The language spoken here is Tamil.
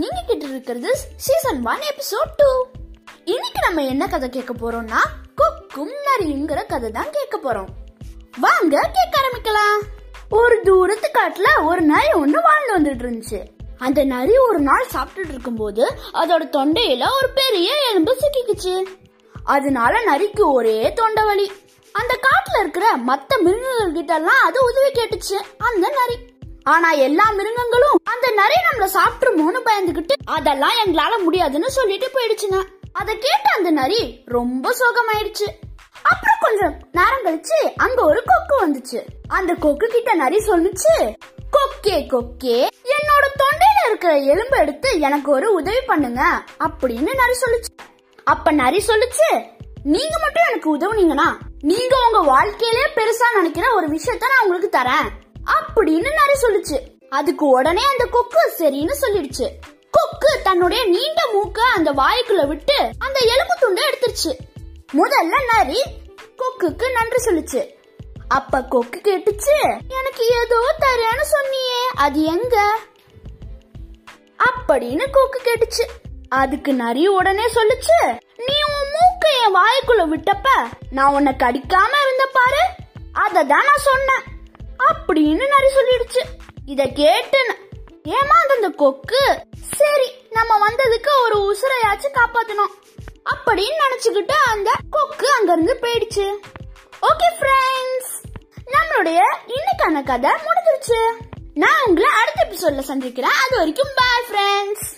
கேட்டுட்டு இருக்கிறது சீசன் ஒன் எபிசோட் டூ இன்னைக்கு நம்ம என்ன கதை கேட்க போறோம்னா கொக்கும் நரிங்கிற கதை தான் கேட்க போறோம். வாங்க கேட்க ஆரம்பிக்கலாம். ஒரு தூரத்து காட்டுல ஒரு நரி ஒண்ணு வாழ்ந்து வந்துட்டு இருந்துச்சு. அந்த நரி ஒரு நாள் சாப்பிட்டுட்டு இருக்கும்போது அதோட தொண்டையில ஒரு பெரிய எலும்பு சிக்கிக்குச்சு. அதனால நரிக்கு ஒரே தொண்டை வலி. அந்த காட்டுல இருக்கிற மத்த மிருகங்கள் கிட்ட எல்லாம் அது உதவி கேட்டுச்சு. அந்த நரி. ஆனா எல்லா மிருகங்களும் அந்த நரி நம்மள சாப்பிட்டுருமோன்னு பயந்துகிட்டு அதெல்லாம் எங்களால முடியாதுன்னு சொல்லிட்டு போயிடுச்சுங்க. அதை கேட்ட அந்த நரி ரொம்ப சோகமாயிடுச்சு. அப்புறம் கொஞ்சம் நேரம் கழிச்சு அங்க ஒரு கொக்கு வந்துச்சு. அந்த கொக்கு கிட்ட நரி சொல்லுச்சு கொக்கே கொக்கே என்னோட தொண்டையில இருக்கிற எலும்பு எடுத்து எனக்கு ஒரு உதவி பண்ணுங்க அப்படின்னு நரி சொல்லுச்சு. அப்ப நரி சொல்லுச்சு நீங்க மட்டும் எனக்கு உதவுனீங்கன்னா நீங்க உங்க வாழ்க்கையிலே பெருசா நினைக்கிற ஒரு விஷயத்த நான் உங்களுக்கு தரேன். அப்படின்னு நரி சொல்லுச்சு. அதுக்கு உடனே அந்த கொக்கு சரின்னு சொல்லிடுச்சு. கொக்கு தன்னுடைய நீண்ட மூக்க அந்த வாய்க்குள்ள விட்டு அந்த எலும்பு துண்டை எடுத்துருச்சு. முதல்ல நரி கொக்குக்கு நன்றி சொல்லுச்சு. அப்ப கொக்கு கேட்டுச்சு எனக்கு ஏதோ தரேன்னு சொன்னியே அது எங்க? அப்படின்னு கொக்கு கேட்டுச்சு. அதுக்கு நரி உடனே சொல்லுச்சு நீ உன் மூக்க என் வாய்க்குள்ள விட்டப்ப நான் உன்னை கடிக்காம இருந்த பாரு. அதை தான் நான் சொன்னேன். அப்படின்னு நரி சொல்லிடுச்சு. இத கேட்டு ந- ஏமாந்த அந்த கொக்கு சரி நம்ம வந்ததுக்கு ஒரு உசுரையாச்சும் காப்பாத்தணும். அப்படின்னு நினைச்சுக்கிட்டு அந்த கொக்கு அங்கிருந்து போயிடுச்சு. ஓகே ஃப்ரெண்ட்ஸ் நம்மளுடைய இன்னைக்கான கதை முடிஞ்சிருச்சு. நான் உங்களை அடுத்த எபிசோட்ல சந்திக்கிறேன். அது வரைக்கும் பாய் ஃப்ரெண்ட்ஸ்